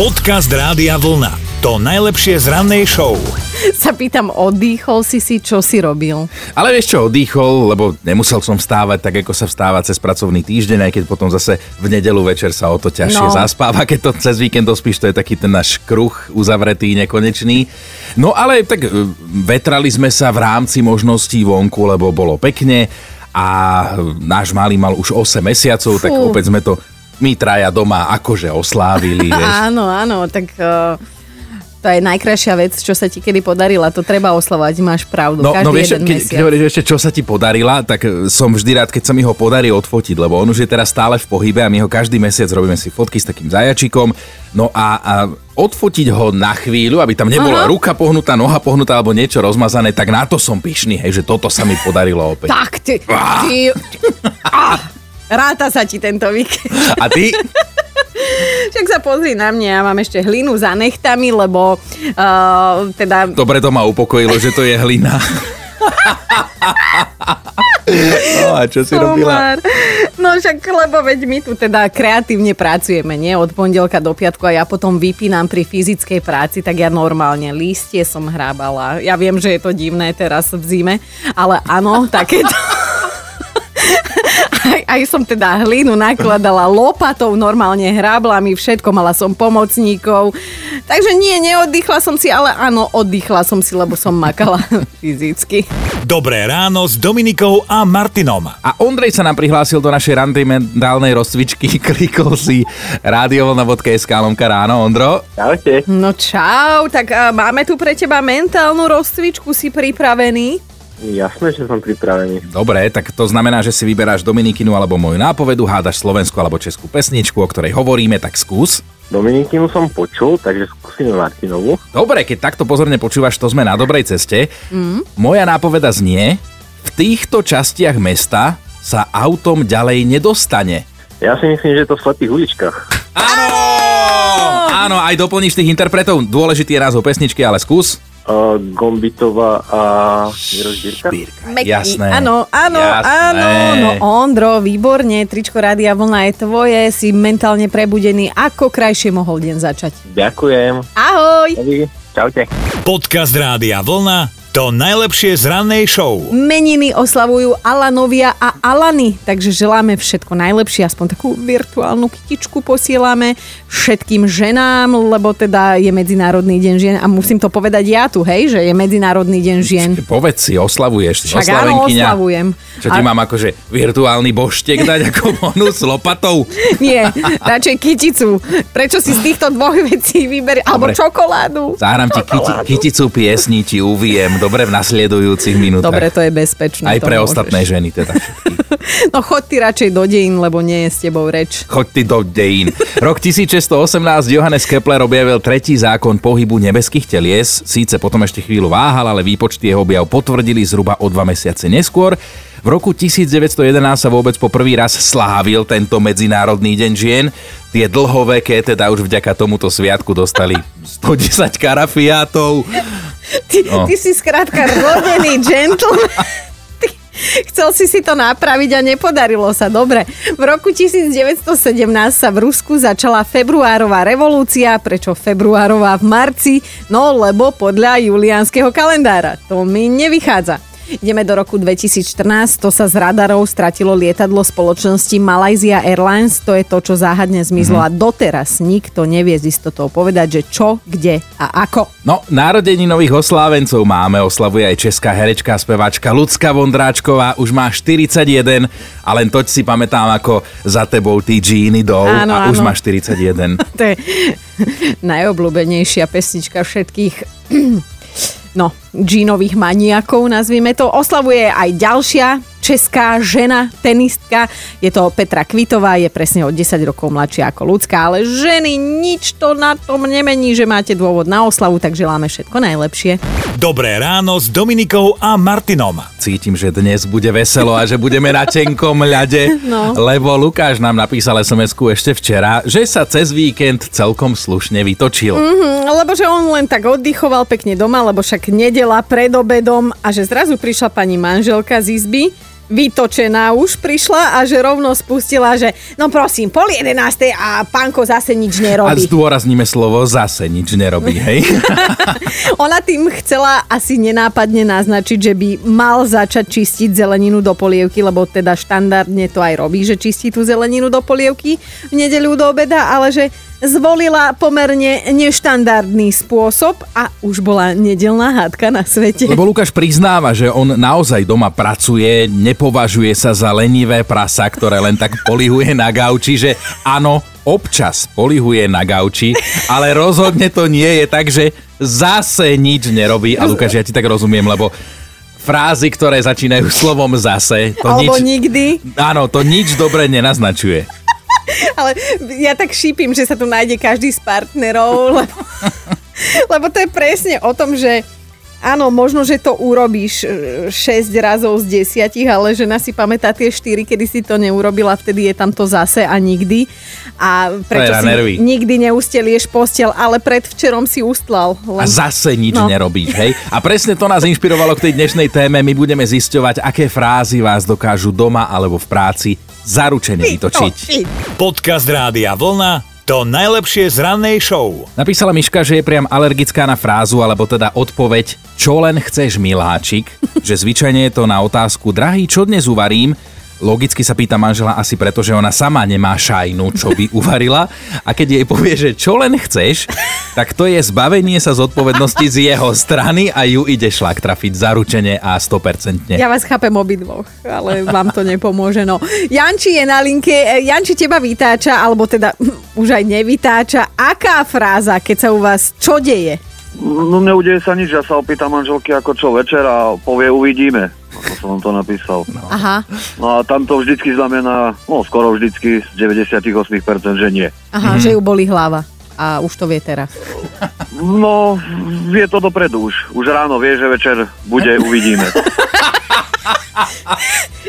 Podcast Rádia Vlna. To najlepšie z rannej show. Sa pýtam, oddychol si si, čo si robil? Ale vieš čo, oddychol, lebo nemusel som vstávať tak, ako sa vstáva cez pracovný týždeň, aj keď potom zase v nedelu večer sa o to ťažšie No. zaspáva, keď to cez víkend dospíš, to je taký ten náš kruh uzavretý, nekonečný. No ale tak e, vetrali sme sa v rámci možností vonku, lebo bolo pekne a náš malý mal už 8 mesiacov, tak Fú. opäť sme to my traja doma akože oslávili, vieš. Áno, áno, tak uh, to je najkrajšia vec, čo sa ti kedy podarila. To treba oslavovať, máš pravdu. No, každý no vieš, jeden keď, mesiac. keď hovoríš ešte, čo sa ti podarila, tak e, som vždy rád, keď sa mi ho podarí odfotiť, lebo on už je teraz stále v pohybe a my ho každý mesiac robíme si fotky s takým zajačikom. No a, a odfotiť ho na chvíľu, aby tam nebola Aha. ruka pohnutá, noha pohnutá alebo niečo rozmazané, tak na to som pyšný, hej, že toto sa mi podarilo opäť. Tak, ty... Ty ah, ráta sa ti tento víkend. A ty? Však sa pozri na mňa, ja mám ešte hlinu za nechtami, lebo uh, teda... Dobre to ma upokojilo, že to je hlina. No a čo si robila? Komár. No však, lebo veď my tu teda kreatívne pracujeme, nie? Od pondelka do piatku a ja potom vypínam pri fyzickej práci, tak ja normálne listie som hrábala. Ja viem, že je to divné teraz v zime, ale áno, takéto... Aj, som teda hlinu nakladala lopatou, normálne hráblami, všetko, mala som pomocníkov. Takže nie, neoddychla som si, ale áno, oddychla som si, lebo som makala fyzicky. Dobré ráno s Dominikou a Martinom. A Ondrej sa nám prihlásil do našej randimentálnej rozcvičky, klikol si radiovolna.sk lomka ráno, Ondro. Čaute. No čau, tak a, máme tu pre teba mentálnu rozcvičku, si pripravený? Jasné, že som pripravený. Dobre, tak to znamená, že si vyberáš Dominikinu alebo moju nápovedu, hádaš slovenskú alebo českú pesničku, o ktorej hovoríme, tak skús. Dominikinu som počul, takže skúsime Martinovu. Dobre, keď takto pozorne počúvaš, to sme na dobrej ceste. Mm. Moja nápoveda znie, v týchto častiach mesta sa autom ďalej nedostane. Ja si myslím, že je to v slepých uličkách. Áno! Áno, aj doplníš tých interpretov. Dôležitý je názov pesničky, ale skús. Uh, Gombitová a Miro Žbírka. Jasné. Áno, áno, Jasné. áno. No Ondro, výborne, tričko Rádia Vlna je tvoje, si mentálne prebudený. Ako krajšie mohol deň začať? Ďakujem. Ahoj! Čaute. Podcast Rádia Vlna. To najlepšie z rannej show. Meniny oslavujú Alanovia a Alany, takže želáme všetko najlepšie, aspoň takú virtuálnu kytičku posielame všetkým ženám, lebo teda je Medzinárodný deň žien a musím to povedať ja tu, hej, že je Medzinárodný deň žien. Povedz si, oslavuješ. Však áno, oslavujem. Čo ti A- mám akože virtuálny boštek dať ako bonus lopatou? Nie, radšej kyticu. Prečo si z týchto dvoch vecí vyberi, alebo čokoládu? Zahrám ti kyti, kyticu piesni, ti uviem, dobre v nasledujúcich minútach. Dobre, to je bezpečné. Aj pre môžeš. ostatné ženy teda. No chod ty radšej do dejín, lebo nie je s tebou reč. Choď ty do dejín. Rok 1618 Johannes Kepler objavil tretí zákon pohybu nebeských telies. Síce potom ešte chvíľu váhal, ale výpočty jeho objav potvrdili zhruba o dva mesiace neskôr. V roku 1911 sa vôbec po prvý raz slávil tento Medzinárodný deň žien. Tie dlhoveké teda už vďaka tomuto sviatku dostali 110 karafiátov. Ty, No. ty si skrátka rodený gentleman. Chcel si si to napraviť a nepodarilo sa. Dobre. V roku 1917 sa v Rusku začala februárová revolúcia. Prečo februárová v marci? No, lebo podľa juliánskeho kalendára. To mi nevychádza. Ideme do roku 2014, to sa z radarov stratilo lietadlo spoločnosti Malaysia Airlines, to je to, čo záhadne zmizlo a doteraz nikto nevie z istotou povedať, že čo, kde a ako. No, narodeninových oslávencov máme, oslavuje aj česká herečka a speváčka Lucka Vondráčková, už má 41 a len toť si pamätám, ako za tebou tí džíny dol Áno, a už áno. má 41. To je najobľúbenejšia pesnička všetkých no, džínových maniakov, nazvime to. Oslavuje aj ďalšia česká žena, tenistka. Je to Petra Kvitová, je presne o 10 rokov mladšia ako ľudská, ale ženy, nič to na tom nemení, že máte dôvod na oslavu, tak želáme všetko najlepšie. Dobré ráno s Dominikou a Martinom. Cítim, že dnes bude veselo a že budeme na tenkom ľade, No. lebo Lukáš nám napísal sms ešte včera, že sa cez víkend celkom slušne vytočil. Mm, lebo že on len tak oddychoval pekne doma, lebo však nedela pred obedom a že zrazu prišla pani manželka z izby vytočená už prišla a že rovno spustila, že no prosím, pol jedenástej a pánko zase nič A nerobí. zdôrazníme slovo zase nič nerobí, hej? Ona tým chcela asi nenápadne naznačiť, že by mal začať čistiť zeleninu do polievky, lebo teda štandardne to aj robí, že čistí tú zeleninu do polievky v nedeľu do obeda, ale že zvolila pomerne neštandardný spôsob a už bola nedelná hádka na svete. Lebo Lukáš priznáva, že on naozaj doma pracuje, nepovažuje sa za lenivé prasa, ktoré len tak polihuje na gauči, že áno, občas polihuje na gauči, ale rozhodne to nie je tak, že zase nič nerobí. A Lukáš, ja ti tak rozumiem, lebo frázy, ktoré začínajú slovom zase, to Alebo nič... nikdy. Áno, to nič dobre nenaznačuje. Ale ja tak šípim, že sa tu nájde každý z partnerov, lebo, lebo to je presne o tom, že áno, možno, že to urobíš 6 razov z 10, ale žena si pamätá tie 4, kedy si to neurobila, vtedy je tam to zase a nikdy. A prečo si nervy. nikdy neustelieš postel, ale predvčerom si ustlal. A Len... zase nič No. no. nerobíš, hej? A presne to nás inšpirovalo k tej dnešnej téme. My budeme zisťovať, aké frázy vás dokážu doma alebo v práci zaručene vytočiť. Ty, Podcast Rádia Vlna to najlepšie z rannej show. Napísala Miška, že je priam alergická na frázu, alebo teda odpoveď Čo len chceš, miláčik? Že zvyčajne je to na otázku Drahý, čo dnes uvarím? Logicky sa pýta manžela asi preto, že ona sama nemá šajnu, čo by uvarila. A keď jej povie, že čo len chceš, tak to je zbavenie sa zodpovednosti z jeho strany a ju ide šlak trafiť zaručene a 100%. Ja vás chápem obidvoch, ale vám to nepomôže. No. Janči je na linke. E, Janči teba vytáča, alebo teda hm, už aj nevytáča. Aká fráza, keď sa u vás čo deje? No neudeje sa nič, ja sa opýtam manželky ako čo večer a povie uvidíme. Ako som to napísal. Aha, No a tam to vždycky znamená, no skoro vždycky z 98% že nie. aha, že ju boli hlava. A už to vie teraz. No, vie to dopredu už. Už ráno vie, že večer bude, uvidíme.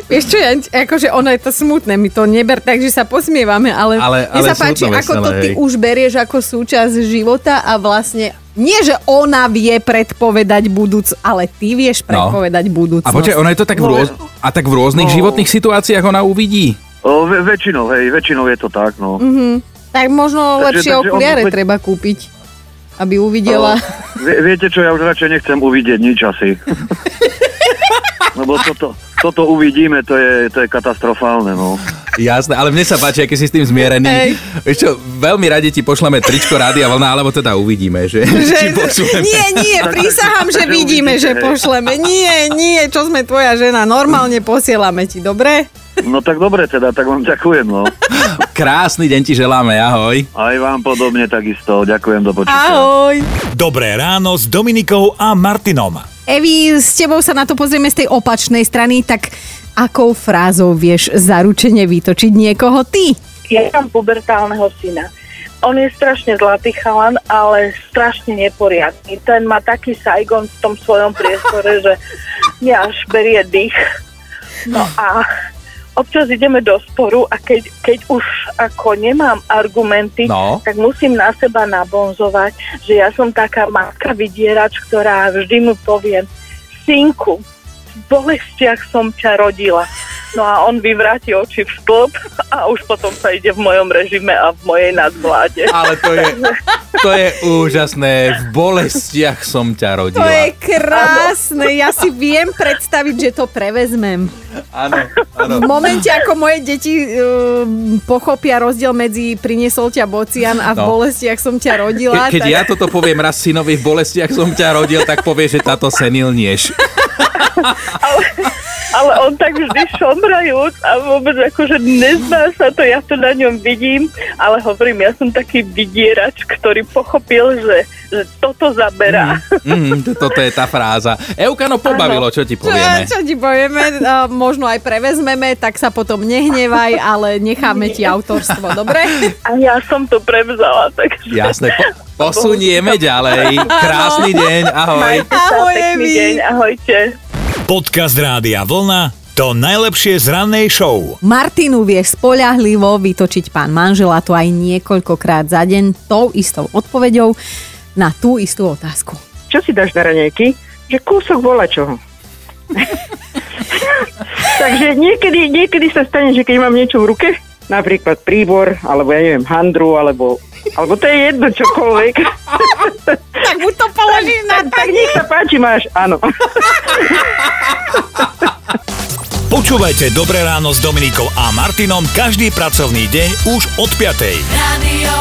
Vieš čo, Janč, akože ono je to smutné, my to neber tak, že sa posmievame, ale, Ale- mne ale sa páči, smutno ako to veselé, ty hej. už berieš ako súčasť života a vlastne nie, že ona vie predpovedať budúc, ale ty vieš predpovedať A budúcnosť. počkaj, ono je to tak v, No, rôz... a tak v rôznych no. životných situáciách ona uvidí. O, ve- väčšinou, hej, väčšinou je to tak, no. Tak možno Takže- lepšie takže okuliare ono- treba kúpiť, aby uvidela. Vie, viete čo, ja už radšej nechcem uvidieť nič asi. Lebo toto, toto uvidíme, to je, to je katastrofálne, no. Jasné, ale mne sa páči, aký si s tým zmierený. Hej. Čo, veľmi radi ti pošleme tričko Rádia Vlna, alebo teda uvidíme, že, či pošleme. Nie, nie, prísahám, že vidíme, že pošleme. Nie, nie, čo sme tvoja žena, normálne posielame ti, dobre? No tak dobre teda, tak vám ďakujem, no. Krásny deň ti želáme, ahoj. Aj vám podobne takisto, ďakujem do počutia. Ahoj. Dobré ráno s Dominikou a Martinom. Evi, s tebou sa na to pozrieme z tej opačnej strany, tak akou frázou vieš zaručene vytočiť niekoho ty? Ja mám pubertálneho syna. On je strašne zlatý chalan, ale strašne neporiadný. Ten má taký sajgon v tom svojom priestore, že mňa až berie dých. No a občas ideme do sporu a keď, keď už ako nemám argumenty, No. tak musím na seba nabonzovať, že ja som taká matka vydierač, ktorá vždy mu poviem, synku, bolestiach som ťa rodila. No a on vyvráti oči v stĺp a už potom sa ide v mojom režime a v mojej nadvláde. Ale to je, to je úžasné. V bolestiach som ťa To rodila. je krásne, ja si viem predstaviť, že to prevezmem. Áno, áno. V momente, ako moje deti uh, pochopia rozdiel medzi priniesol ťa bocian a v No. bolestiach som ťa rodila, Ke, keď tak... ja toto poviem raz synovi v bolestiach som ťa rodil, tak povie, že táto senilnieš. Ale, ale on tak vždy šomrajúc a vôbec akože nezná sa to, ja to na ňom vidím, ale hovorím, ja som taký vydierač, ktorý pochopil, že, že toto zaberá. Mm, to- toto je tá fráza. Euka, no pobavilo, čo ti Čo, povieme. čo ti povieme, a možno aj prevezmeme, tak sa potom nehnevaj, ale necháme ti autorstvo, dobre? A ja som to prevzala, takže... Jasné, po, posunieme ďalej. Krásny deň, ahoj. Ahoj, Evi. deň, ahojte. Podcast Rádia Vlna to najlepšie z rannej show. Martinu vieš spoľahlivo vytočiť pán manžela to aj niekoľkokrát za deň tou istou odpoveďou na tú istú otázku. čo si dáš na raňajky? Že kúsok bola čoho. Takže niekedy, niekedy sa stane, že keď mám niečo v ruke, napríklad príbor, alebo ja neviem, handru, alebo, alebo to je jedno čokoľvek. Tak mu to položíš na tak nech sa páči, máš, áno. Počúvajte Dobré ráno s Dominikou a Martinom každý pracovný deň už od 5. Radio.